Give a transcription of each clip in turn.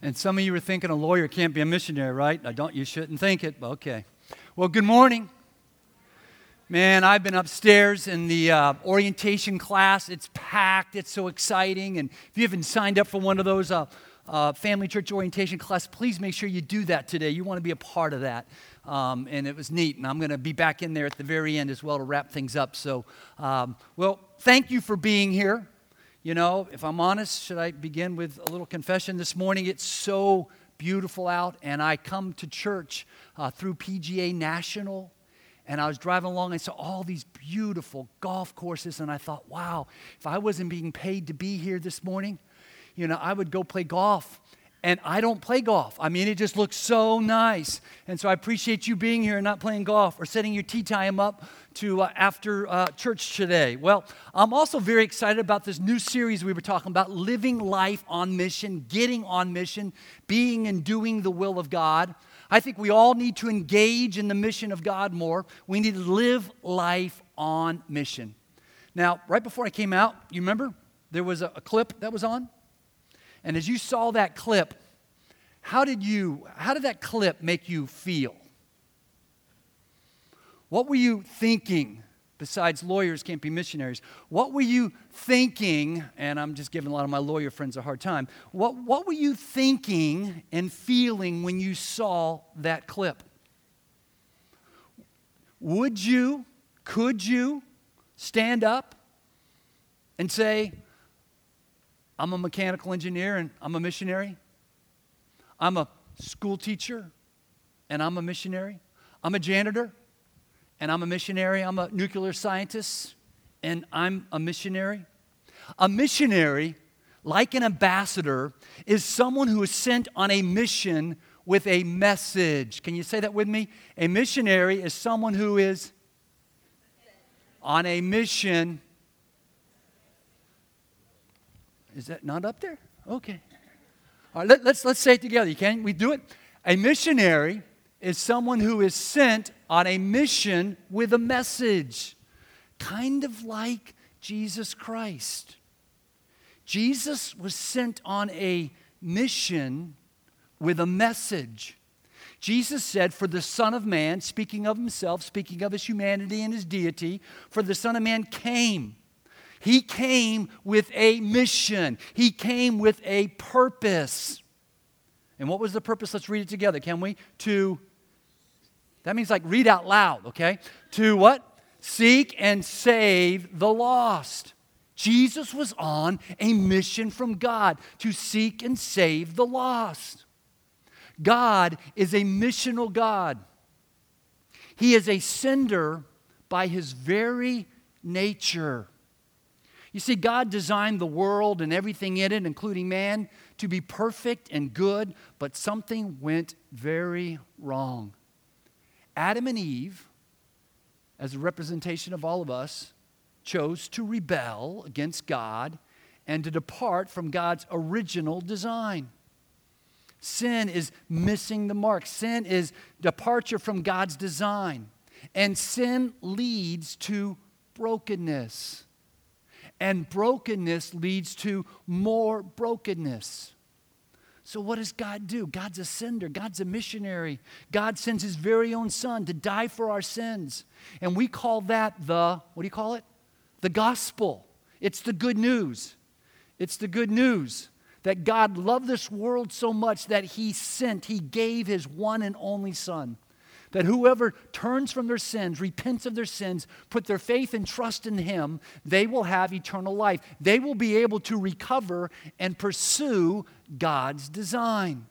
And some of you are thinking a lawyer can't be a missionary, right? I don't, you shouldn't think it, but okay. Well, good morning. Man, I've been upstairs in the uh, orientation class. It's packed, it's so exciting. And if you haven't signed up for one of those uh, uh, family church orientation class, please make sure you do that today. You want to be a part of that. Um, and it was neat. And I'm going to be back in there at the very end as well to wrap things up. So, um, well, thank you for being here. You know, if I'm honest, should I begin with a little confession this morning? It's so beautiful out, and I come to church uh, through PGA National. And I was driving along, and I saw all these beautiful golf courses, and I thought, wow, if I wasn't being paid to be here this morning, you know, I would go play golf and I don't play golf. I mean, it just looks so nice. And so I appreciate you being here and not playing golf or setting your tee time up to uh, after uh, church today. Well, I'm also very excited about this new series we were talking about living life on mission, getting on mission, being and doing the will of God. I think we all need to engage in the mission of God more. We need to live life on mission. Now, right before I came out, you remember there was a, a clip that was on? And as you saw that clip, how did you how did that clip make you feel? What were you thinking besides lawyers can't be missionaries? What were you thinking? And I'm just giving a lot of my lawyer friends a hard time. What, what were you thinking and feeling when you saw that clip? Would you, could you stand up and say, I'm a mechanical engineer and I'm a missionary. I'm a school teacher and I'm a missionary. I'm a janitor and I'm a missionary. I'm a nuclear scientist and I'm a missionary. A missionary, like an ambassador, is someone who is sent on a mission with a message. Can you say that with me? A missionary is someone who is on a mission is that not up there? Okay. All right, let, let's, let's say it together. Can we do it? A missionary is someone who is sent on a mission with a message, kind of like Jesus Christ. Jesus was sent on a mission with a message. Jesus said, For the Son of Man, speaking of himself, speaking of his humanity and his deity, for the Son of Man came he came with a mission, he came with a purpose. And what was the purpose? Let's read it together, can we? To, that means like read out loud, okay? To what? Seek and save the lost. Jesus was on a mission from God to seek and save the lost. God is a missional God. He is a sender by his very nature. You see, God designed the world and everything in it, including man, to be perfect and good, but something went very wrong. Adam and Eve, as a representation of all of us, chose to rebel against God and to depart from God's original design. Sin is missing the mark. Sin is departure from God's design. And sin leads to brokenness. And brokenness leads to more brokenness. So, what does God do? God's a sender, God's a missionary. God sends his very own son to die for our sins. And we call that the, what do you call it? The gospel. It's the good news. It's the good news that God loved this world so much that he sent, he gave his one and only son that whoever turns from their sins, repents of their sins, put their faith and trust in Him, they will have eternal life. They will be able to recover and pursue God's design.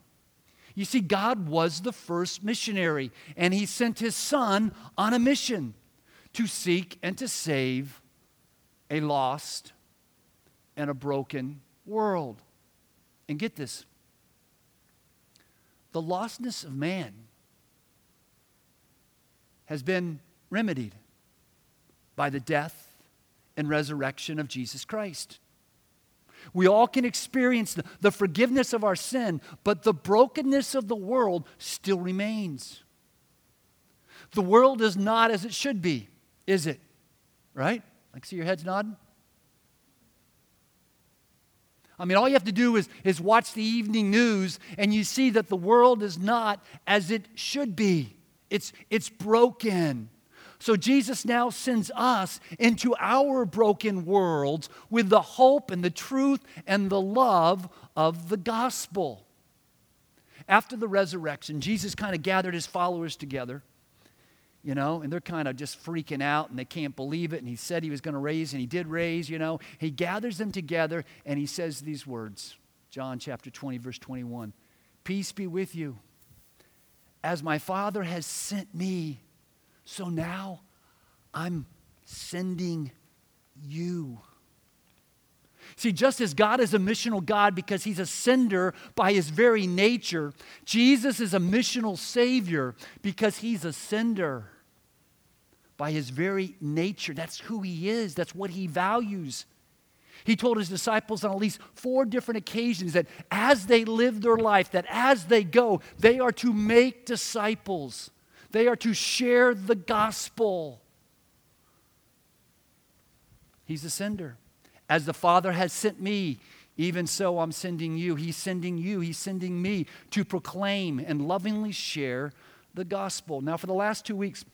You see, God was the first missionary, and He sent His Son on a mission to seek and to save a lost and a broken world. And get this the lostness of man has been remedied by the death and resurrection of Jesus Christ. We all can experience the, forgiveness of our sin, but the brokenness of the world still remains. The world is not as it should be, is it? Right? I see your heads nodding. I mean, all you have to do is, is watch the evening news and you see that the world is not as it should be. It's, it's broken. So Jesus now sends us into our broken worlds with the hope and the truth and the love of the gospel. After the resurrection, Jesus kind of gathered his followers together, you know, and they're kind of just freaking out and they can't believe it. And he said he was going to raise, and he did raise, you know. He gathers them together and he says these words John chapter 20, verse 21 Peace be with you. As my Father has sent me, so now I'm sending you. See, just as God is a missional God because he's a sender by his very nature, Jesus is a missional Savior because he's a sender by his very nature. That's who he is, that's what he values. He told his disciples on at least four different occasions that as they live their life, that as they go, they are to make disciples. They are to share the gospel. He's a sender. As the Father has sent me, even so I'm sending you. He's sending you, He's sending me to proclaim and lovingly share the gospel. Now, for the last two weeks,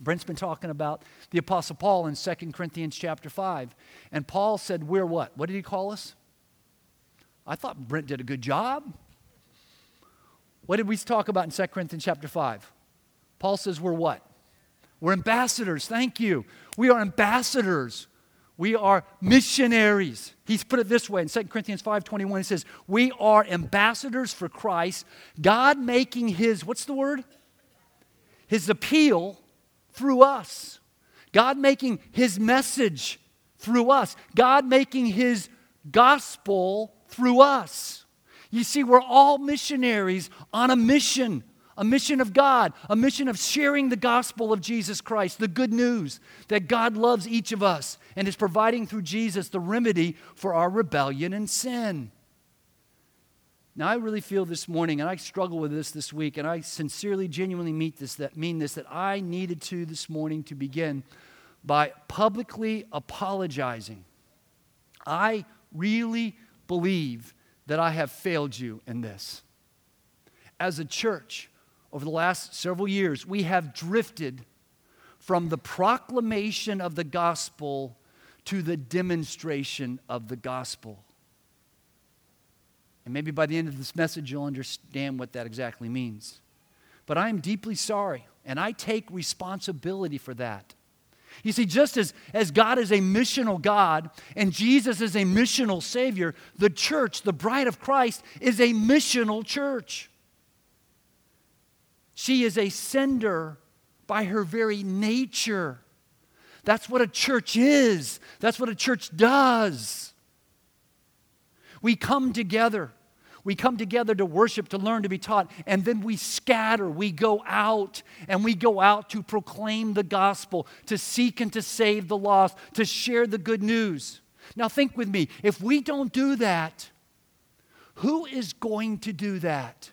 Brent's been talking about the Apostle Paul in 2 Corinthians chapter 5. And Paul said, We're what? What did he call us? I thought Brent did a good job. What did we talk about in 2 Corinthians chapter 5? Paul says, We're what? We're ambassadors. Thank you. We are ambassadors. We are missionaries. He's put it this way in 2 Corinthians 5:21 he says, "We are ambassadors for Christ, God making his what's the word? His appeal through us. God making his message through us. God making his gospel through us. You see, we're all missionaries on a mission, a mission of God, a mission of sharing the gospel of Jesus Christ, the good news that God loves each of us and is providing through Jesus the remedy for our rebellion and sin. Now, I really feel this morning, and I struggle with this this week, and I sincerely, genuinely mean this, that, mean this, that I needed to this morning to begin by publicly apologizing. I really believe that I have failed you in this. As a church, over the last several years, we have drifted from the proclamation of the gospel to the demonstration of the gospel. And maybe by the end of this message, you'll understand what that exactly means. But I am deeply sorry, and I take responsibility for that. You see, just as, as God is a missional God and Jesus is a missional Savior, the church, the bride of Christ, is a missional church. She is a sender by her very nature. That's what a church is, that's what a church does. We come together. We come together to worship, to learn, to be taught, and then we scatter. We go out, and we go out to proclaim the gospel, to seek and to save the lost, to share the good news. Now, think with me if we don't do that, who is going to do that?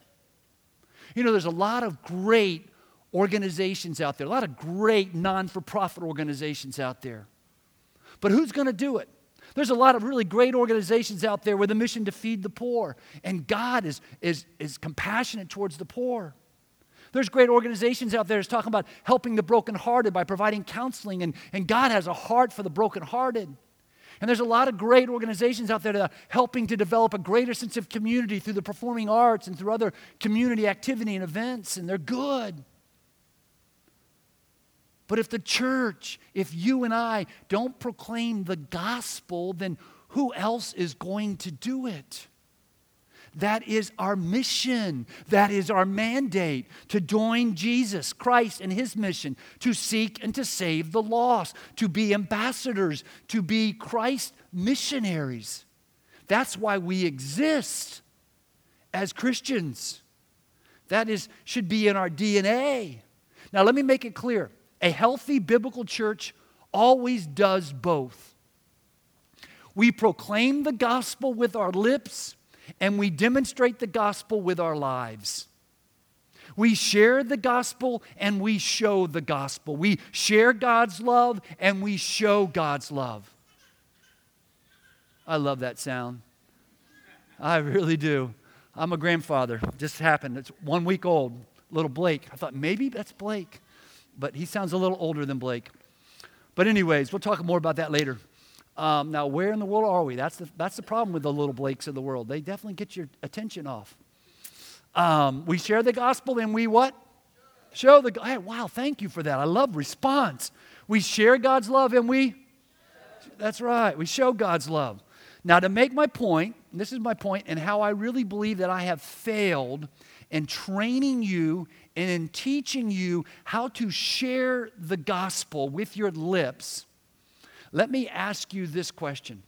You know, there's a lot of great organizations out there, a lot of great non for profit organizations out there. But who's going to do it? There's a lot of really great organizations out there with a mission to feed the poor, and God is, is, is compassionate towards the poor. There's great organizations out there that's talking about helping the brokenhearted by providing counseling, and, and God has a heart for the brokenhearted. And there's a lot of great organizations out there that are helping to develop a greater sense of community through the performing arts and through other community activity and events, and they're good. But if the church, if you and I don't proclaim the gospel, then who else is going to do it? That is our mission. That is our mandate to join Jesus Christ in his mission to seek and to save the lost, to be ambassadors, to be Christ missionaries. That's why we exist as Christians. That is should be in our DNA. Now let me make it clear. A healthy biblical church always does both. We proclaim the gospel with our lips and we demonstrate the gospel with our lives. We share the gospel and we show the gospel. We share God's love and we show God's love. I love that sound. I really do. I'm a grandfather. It Just happened. It's one week old. Little Blake. I thought maybe that's Blake, but he sounds a little older than Blake. But, anyways, we'll talk more about that later. Um, now, where in the world are we? That's the, that's the problem with the little Blakes of the world. They definitely get your attention off. Um, we share the gospel and we what? Show the hey, wow, thank you for that. I love response. We share God's love and we That's right. We show God's love. Now to make my point, this is my point and how I really believe that I have failed in training you and in teaching you how to share the gospel with your lips. Let me ask you this question.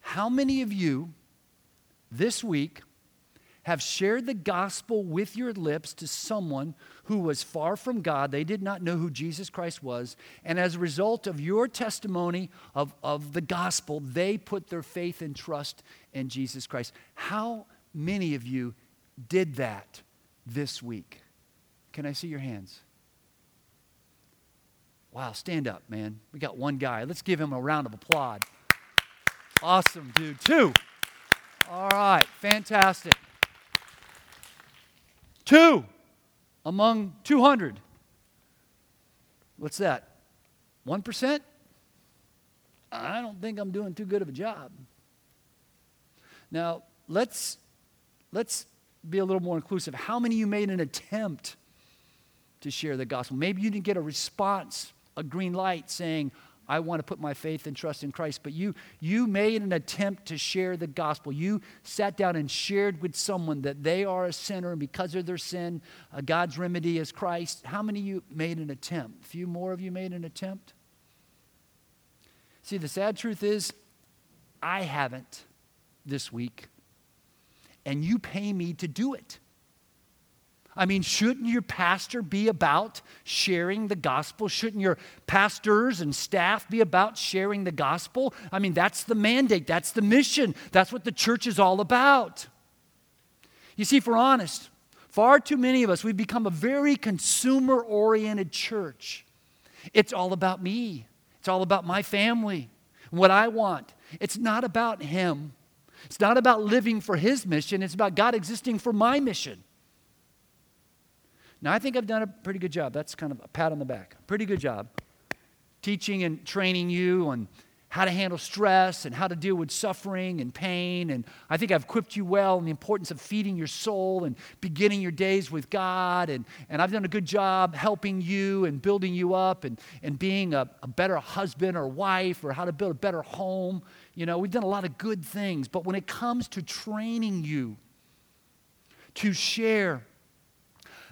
How many of you this week have shared the gospel with your lips to someone who was far from God. They did not know who Jesus Christ was. And as a result of your testimony of, of the gospel, they put their faith and trust in Jesus Christ. How many of you did that this week? Can I see your hands? Wow, stand up, man. We got one guy. Let's give him a round of applause. Awesome, dude. Two. All right, fantastic. Two among 200. What's that? 1%? I don't think I'm doing too good of a job. Now, let's, let's be a little more inclusive. How many of you made an attempt to share the gospel? Maybe you didn't get a response, a green light saying, I want to put my faith and trust in Christ. But you, you made an attempt to share the gospel. You sat down and shared with someone that they are a sinner, and because of their sin, uh, God's remedy is Christ. How many of you made an attempt? A few more of you made an attempt? See, the sad truth is, I haven't this week, and you pay me to do it. I mean, shouldn't your pastor be about sharing the gospel? Shouldn't your pastors and staff be about sharing the gospel? I mean, that's the mandate, that's the mission, that's what the church is all about. You see, if we're honest, far too many of us, we've become a very consumer oriented church. It's all about me, it's all about my family, what I want. It's not about Him. It's not about living for His mission, it's about God existing for my mission. Now, I think I've done a pretty good job. That's kind of a pat on the back. Pretty good job teaching and training you on how to handle stress and how to deal with suffering and pain. And I think I've equipped you well in the importance of feeding your soul and beginning your days with God. And, and I've done a good job helping you and building you up and, and being a, a better husband or wife or how to build a better home. You know, we've done a lot of good things. But when it comes to training you to share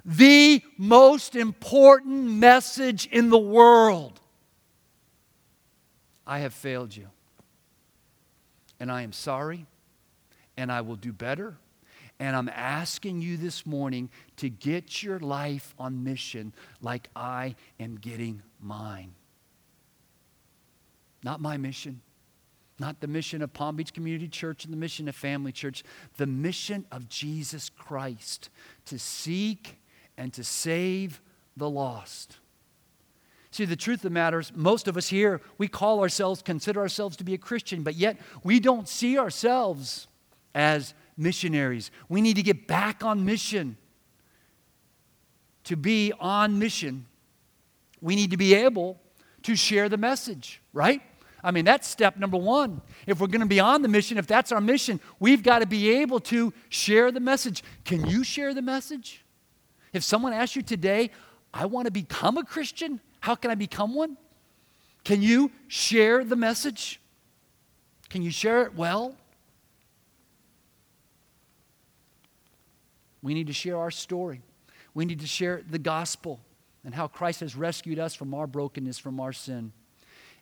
the most important message in the world. I have failed you. And I am sorry, and I will do better. And I'm asking you this morning to get your life on mission like I am getting mine. Not my mission, not the mission of Palm Beach Community Church and the mission of Family Church, the mission of Jesus Christ to seek and to save the lost. See, the truth of the matter is, most of us here, we call ourselves, consider ourselves to be a Christian, but yet we don't see ourselves as missionaries. We need to get back on mission. To be on mission, we need to be able to share the message, right? I mean, that's step number one. If we're going to be on the mission, if that's our mission, we've got to be able to share the message. Can you share the message? If someone asks you today, I want to become a Christian, how can I become one? Can you share the message? Can you share it well? We need to share our story. We need to share the gospel and how Christ has rescued us from our brokenness, from our sin.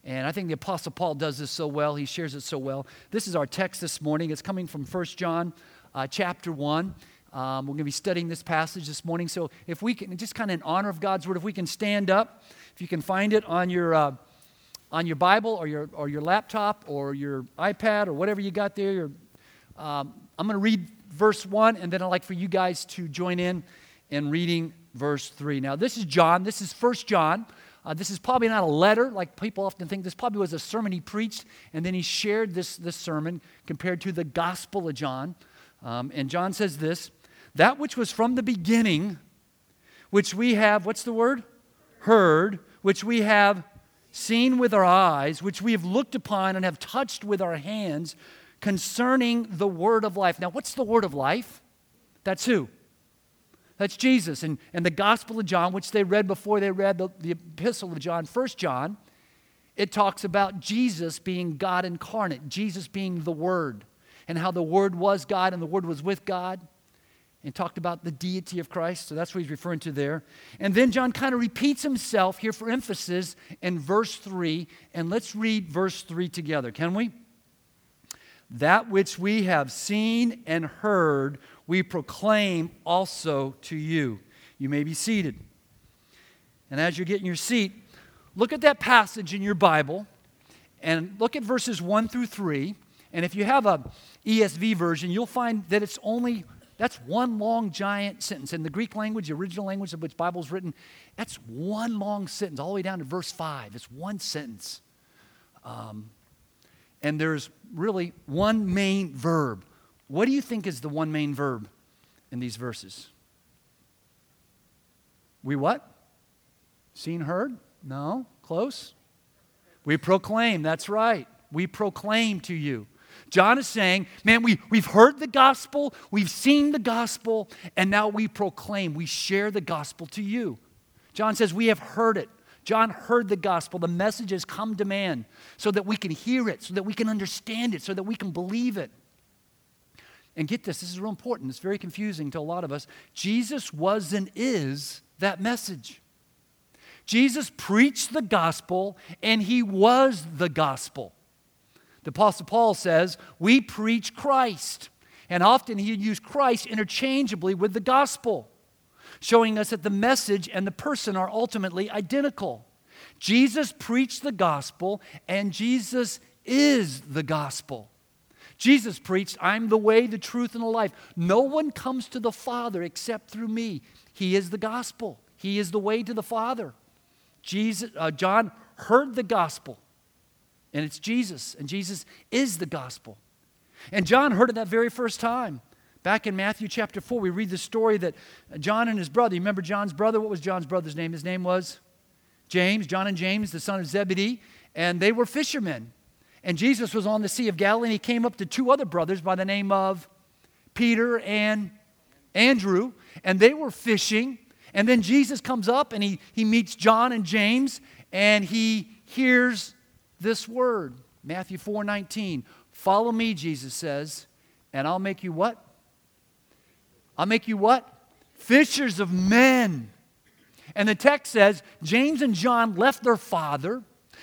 And I think the Apostle Paul does this so well. He shares it so well. This is our text this morning. It's coming from 1 John uh, chapter 1. Um, we're going to be studying this passage this morning. So, if we can, just kind of in honor of God's word, if we can stand up, if you can find it on your, uh, on your Bible or your, or your laptop or your iPad or whatever you got there, um, I'm going to read verse 1, and then I'd like for you guys to join in in reading verse 3. Now, this is John. This is First John. Uh, this is probably not a letter like people often think. This probably was a sermon he preached, and then he shared this, this sermon compared to the Gospel of John. Um, and John says this That which was from the beginning, which we have, what's the word? Heard, which we have seen with our eyes, which we have looked upon and have touched with our hands concerning the word of life. Now, what's the word of life? That's who? That's Jesus. And, and the Gospel of John, which they read before they read the, the Epistle of John, First John, it talks about Jesus being God incarnate, Jesus being the Word, and how the Word was God and the Word was with God, and talked about the deity of Christ. So that's what he's referring to there. And then John kind of repeats himself here for emphasis in verse 3. And let's read verse 3 together, can we? That which we have seen and heard, we proclaim also to you. You may be seated. And as you're getting your seat, look at that passage in your Bible and look at verses 1 through 3. And if you have a ESV version, you'll find that it's only that's one long giant sentence. In the Greek language, the original language of which Bible is written, that's one long sentence, all the way down to verse 5. It's one sentence. Um, and there's really one main verb. What do you think is the one main verb in these verses? We what? Seen, heard? No. Close? We proclaim. That's right. We proclaim to you. John is saying, man, we, we've heard the gospel, we've seen the gospel, and now we proclaim, we share the gospel to you. John says, we have heard it. John heard the gospel. The message has come to man so that we can hear it, so that we can understand it, so that we can believe it. And get this, this is real important. It's very confusing to a lot of us. Jesus was and is that message. Jesus preached the gospel and he was the gospel. The Apostle Paul says, We preach Christ. And often he used Christ interchangeably with the gospel, showing us that the message and the person are ultimately identical. Jesus preached the gospel, and Jesus is the gospel. Jesus preached, I'm the way, the truth, and the life. No one comes to the Father except through me. He is the gospel, He is the way to the Father. Jesus, uh, John heard the gospel, and it's Jesus, and Jesus is the gospel. And John heard it that very first time. Back in Matthew chapter 4, we read the story that John and his brother, you remember John's brother? What was John's brother's name? His name was James, John and James, the son of Zebedee, and they were fishermen. And Jesus was on the Sea of Galilee, and he came up to two other brothers by the name of Peter and Andrew, and they were fishing. And then Jesus comes up and he, he meets John and James, and he hears this word Matthew 4 19. Follow me, Jesus says, and I'll make you what? I'll make you what? Fishers of men. And the text says James and John left their father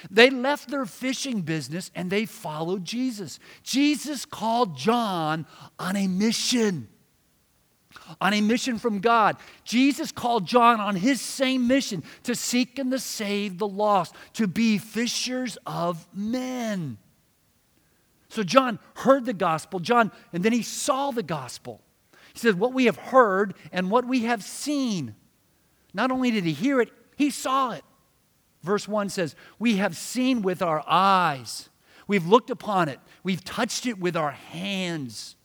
they left their fishing business and they followed Jesus. Jesus called John on a mission. On a mission from God. Jesus called John on his same mission to seek and to save the lost, to be fishers of men. So John heard the gospel, John, and then he saw the gospel. He said, What we have heard and what we have seen. Not only did he hear it, he saw it. Verse 1 says, We have seen with our eyes, we've looked upon it, we've touched it with our hands.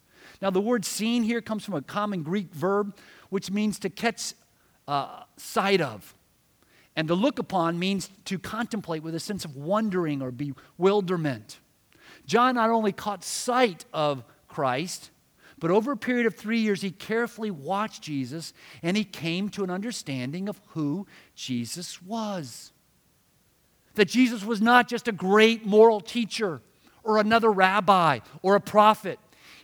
Now, the word seen here comes from a common Greek verb, which means to catch uh, sight of. And to look upon means to contemplate with a sense of wondering or bewilderment. John not only caught sight of Christ, but over a period of three years, he carefully watched Jesus and he came to an understanding of who Jesus was that Jesus was not just a great moral teacher or another rabbi or a prophet.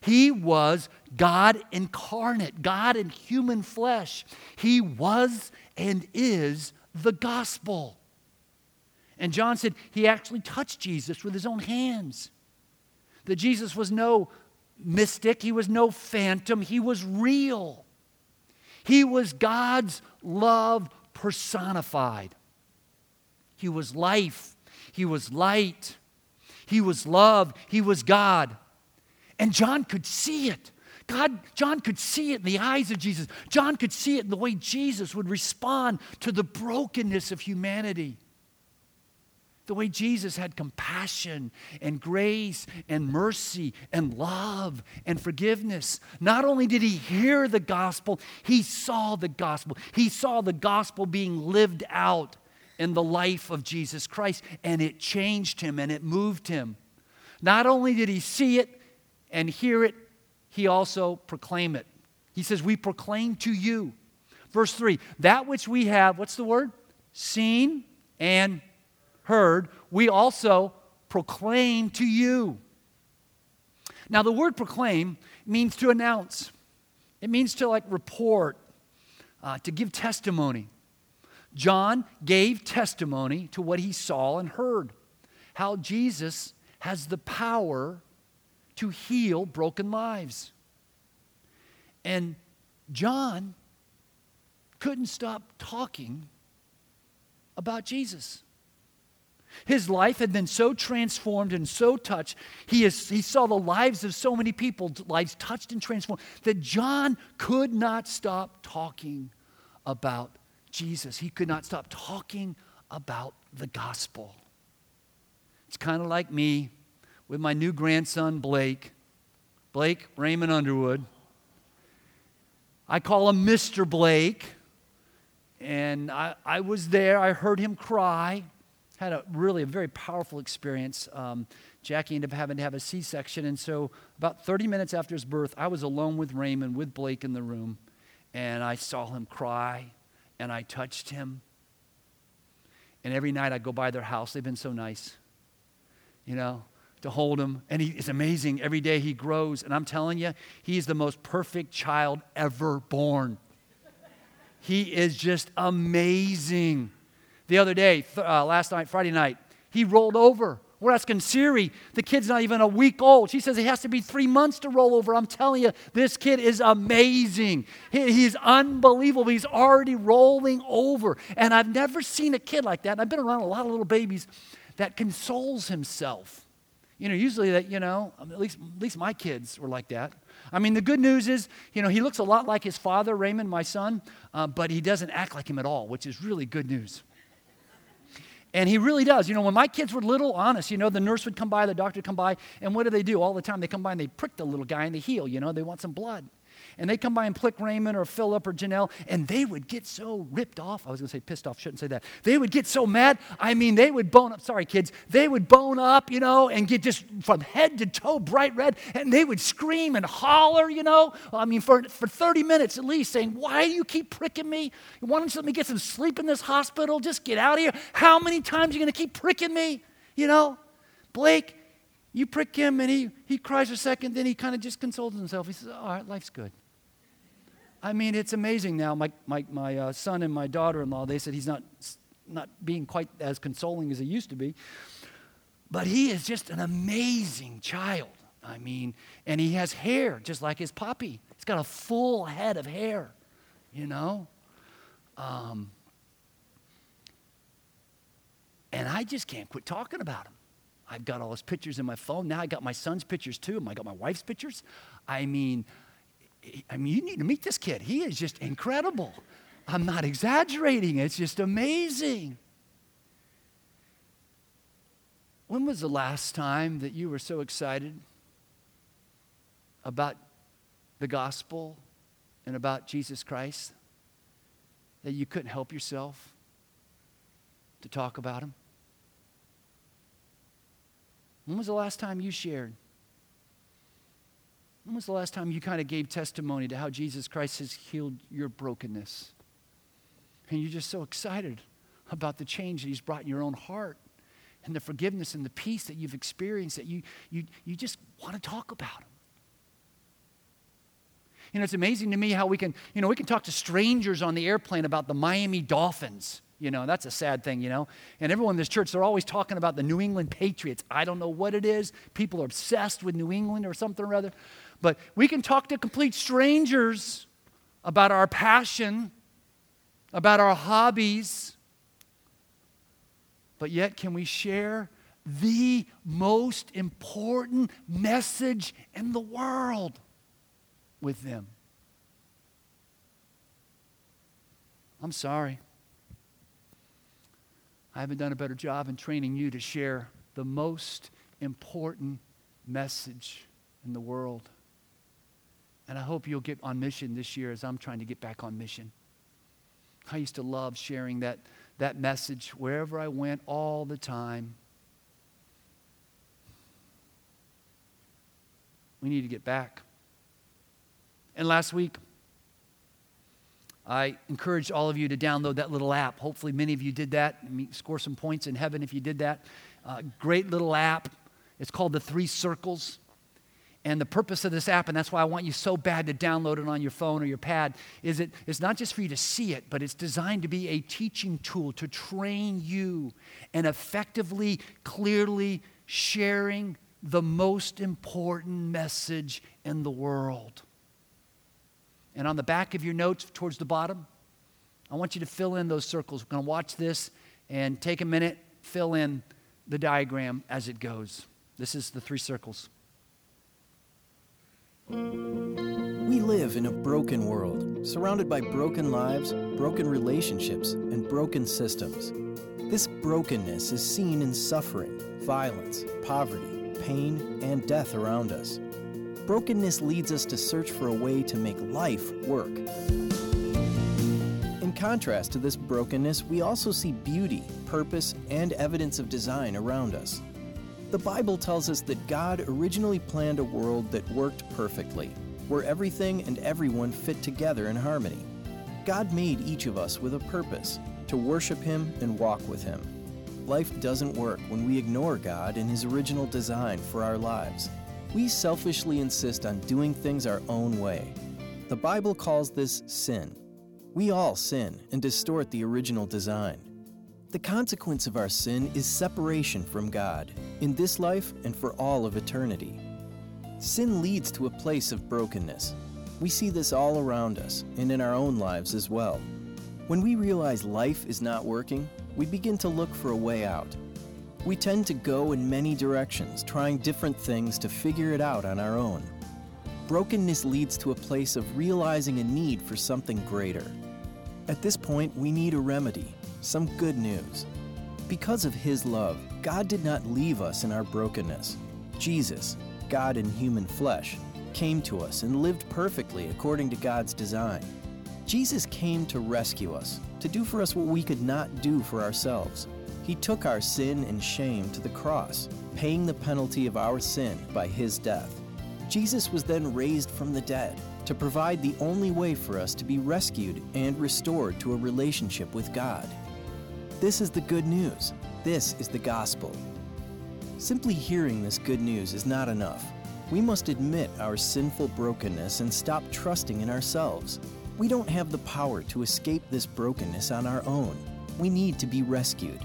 He was God incarnate, God in human flesh. He was and is the gospel. And John said he actually touched Jesus with his own hands. That Jesus was no mystic, he was no phantom, he was real. He was God's love personified. He was life. He was light. He was love. He was God. And John could see it. God, John could see it in the eyes of Jesus. John could see it in the way Jesus would respond to the brokenness of humanity. The way Jesus had compassion and grace and mercy and love and forgiveness. Not only did he hear the gospel, he saw the gospel. He saw the gospel being lived out in the life of Jesus Christ, and it changed him and it moved him. Not only did he see it and hear it, he also proclaim it. He says, We proclaim to you. Verse 3 that which we have, what's the word? Seen and heard, we also proclaim to you. Now, the word proclaim means to announce, it means to like report, uh, to give testimony. John gave testimony to what he saw and heard, how Jesus has the power to heal broken lives. And John couldn't stop talking about Jesus. His life had been so transformed and so touched. He, is, he saw the lives of so many people, lives touched and transformed, that John could not stop talking about Jesus. He could not stop talking about the gospel. It's kind of like me with my new grandson, Blake. Blake Raymond Underwood. I call him Mr. Blake. And I, I was there, I heard him cry had a really a very powerful experience. Um, Jackie ended up having to have a C section. And so, about 30 minutes after his birth, I was alone with Raymond, with Blake in the room. And I saw him cry, and I touched him. And every night I go by their house. They've been so nice, you know, to hold him. And he, it's amazing. Every day he grows. And I'm telling you, he's the most perfect child ever born. He is just amazing. The other day, uh, last night, Friday night, he rolled over. We're asking Siri, the kid's not even a week old. She says he has to be three months to roll over. I'm telling you, this kid is amazing. He, he's unbelievable. He's already rolling over. And I've never seen a kid like that. And I've been around a lot of little babies that consoles himself. You know, usually that, you know, at least, at least my kids were like that. I mean, the good news is, you know, he looks a lot like his father, Raymond, my son, uh, but he doesn't act like him at all, which is really good news. And he really does. You know, when my kids were little, honest, you know, the nurse would come by, the doctor would come by, and what do they do all the time? They come by and they prick the little guy in the heel, you know, they want some blood and they'd come by and plick Raymond or Philip or Janelle, and they would get so ripped off. I was going to say pissed off, shouldn't say that. They would get so mad. I mean, they would bone up. Sorry, kids. They would bone up, you know, and get just from head to toe bright red, and they would scream and holler, you know. I mean, for, for 30 minutes at least, saying, Why do you keep pricking me? Why don't you let me get some sleep in this hospital? Just get out of here. How many times are you going to keep pricking me? You know? Blake, you prick him and he, he cries a second, then he kind of just consoles himself. He says, All right, life's good. I mean, it's amazing now. My, my, my uh, son and my daughter in law, they said he's not, not being quite as consoling as he used to be. But he is just an amazing child. I mean, and he has hair just like his puppy. He's got a full head of hair, you know? Um, and I just can't quit talking about him. I've got all his pictures in my phone. Now I got my son's pictures too. I got my wife's pictures. I mean, I mean, you need to meet this kid. He is just incredible. I'm not exaggerating, it's just amazing. When was the last time that you were so excited about the gospel and about Jesus Christ that you couldn't help yourself to talk about him? When was the last time you shared when was the last time you kind of gave testimony to how Jesus Christ has healed your brokenness? And you're just so excited about the change that He's brought in your own heart and the forgiveness and the peace that you've experienced that you, you, you just want to talk about Him. You know, it's amazing to me how we can, you know, we can talk to strangers on the airplane about the Miami Dolphins. You know, that's a sad thing, you know. And everyone in this church, they're always talking about the New England Patriots. I don't know what it is. People are obsessed with New England or something or other. But we can talk to complete strangers about our passion, about our hobbies. But yet, can we share the most important message in the world with them? I'm sorry. I haven't done a better job in training you to share the most important message in the world. And I hope you'll get on mission this year as I'm trying to get back on mission. I used to love sharing that, that message wherever I went all the time. We need to get back. And last week, I encourage all of you to download that little app. Hopefully, many of you did that. Score some points in heaven if you did that. Uh, great little app. It's called the Three Circles. And the purpose of this app, and that's why I want you so bad to download it on your phone or your pad, is it, it's not just for you to see it, but it's designed to be a teaching tool to train you and effectively, clearly sharing the most important message in the world. And on the back of your notes, towards the bottom, I want you to fill in those circles. We're going to watch this and take a minute, fill in the diagram as it goes. This is the three circles. We live in a broken world, surrounded by broken lives, broken relationships, and broken systems. This brokenness is seen in suffering, violence, poverty, pain, and death around us brokenness leads us to search for a way to make life work. In contrast to this brokenness, we also see beauty, purpose, and evidence of design around us. The Bible tells us that God originally planned a world that worked perfectly, where everything and everyone fit together in harmony. God made each of us with a purpose to worship Him and walk with Him. Life doesn't work when we ignore God and His original design for our lives. We selfishly insist on doing things our own way. The Bible calls this sin. We all sin and distort the original design. The consequence of our sin is separation from God, in this life and for all of eternity. Sin leads to a place of brokenness. We see this all around us and in our own lives as well. When we realize life is not working, we begin to look for a way out. We tend to go in many directions, trying different things to figure it out on our own. Brokenness leads to a place of realizing a need for something greater. At this point, we need a remedy, some good news. Because of His love, God did not leave us in our brokenness. Jesus, God in human flesh, came to us and lived perfectly according to God's design. Jesus came to rescue us, to do for us what we could not do for ourselves. He took our sin and shame to the cross, paying the penalty of our sin by his death. Jesus was then raised from the dead to provide the only way for us to be rescued and restored to a relationship with God. This is the good news. This is the gospel. Simply hearing this good news is not enough. We must admit our sinful brokenness and stop trusting in ourselves. We don't have the power to escape this brokenness on our own. We need to be rescued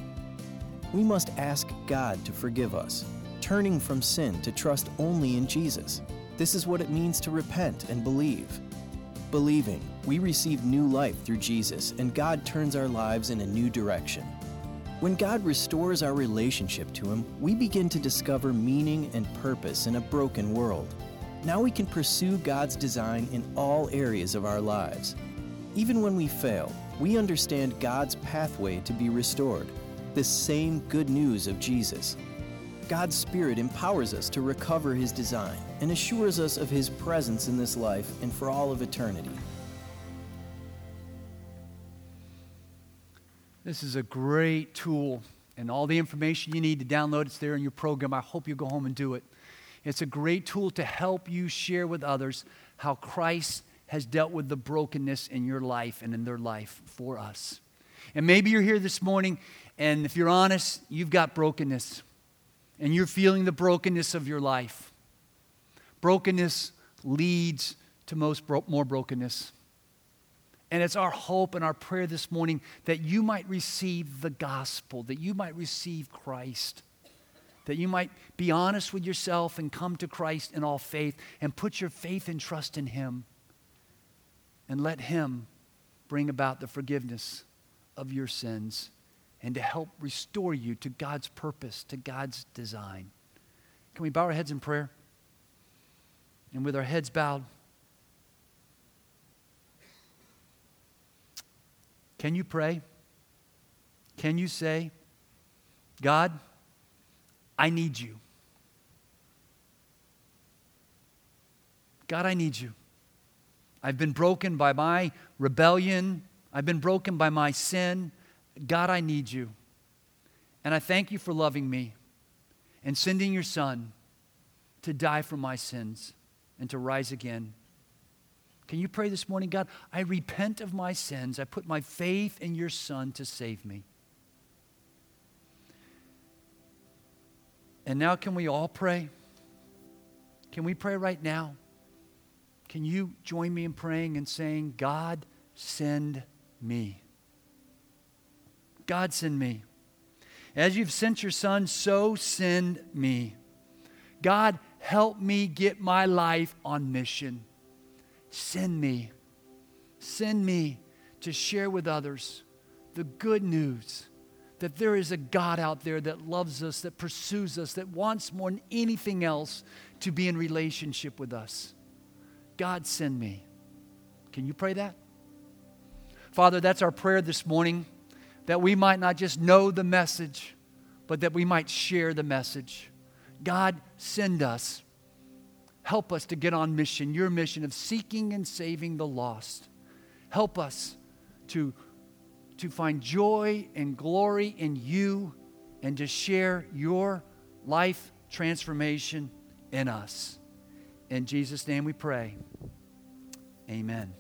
we must ask God to forgive us, turning from sin to trust only in Jesus. This is what it means to repent and believe. Believing, we receive new life through Jesus, and God turns our lives in a new direction. When God restores our relationship to Him, we begin to discover meaning and purpose in a broken world. Now we can pursue God's design in all areas of our lives. Even when we fail, we understand God's pathway to be restored this same good news of Jesus. God's Spirit empowers us to recover His design and assures us of His presence in this life and for all of eternity. This is a great tool, and all the information you need to download, it's there in your program. I hope you go home and do it. It's a great tool to help you share with others how Christ has dealt with the brokenness in your life and in their life for us. And maybe you're here this morning and if you're honest, you've got brokenness. And you're feeling the brokenness of your life. Brokenness leads to most bro- more brokenness. And it's our hope and our prayer this morning that you might receive the gospel, that you might receive Christ, that you might be honest with yourself and come to Christ in all faith and put your faith and trust in Him and let Him bring about the forgiveness of your sins and to help restore you to God's purpose, to God's design. Can we bow our heads in prayer? And with our heads bowed, can you pray? Can you say, God, I need you. God, I need you. I've been broken by my rebellion. I've been broken by my sin. God, I need you. And I thank you for loving me and sending your son to die for my sins and to rise again. Can you pray this morning, God? I repent of my sins. I put my faith in your son to save me. And now, can we all pray? Can we pray right now? Can you join me in praying and saying, God, send me? God, send me. As you've sent your son, so send me. God, help me get my life on mission. Send me. Send me to share with others the good news that there is a God out there that loves us, that pursues us, that wants more than anything else to be in relationship with us. God, send me. Can you pray that? Father, that's our prayer this morning that we might not just know the message, but that we might share the message. God, send us. Help us to get on mission, your mission of seeking and saving the lost. Help us to, to find joy and glory in you and to share your life transformation in us. In Jesus' name we pray. Amen.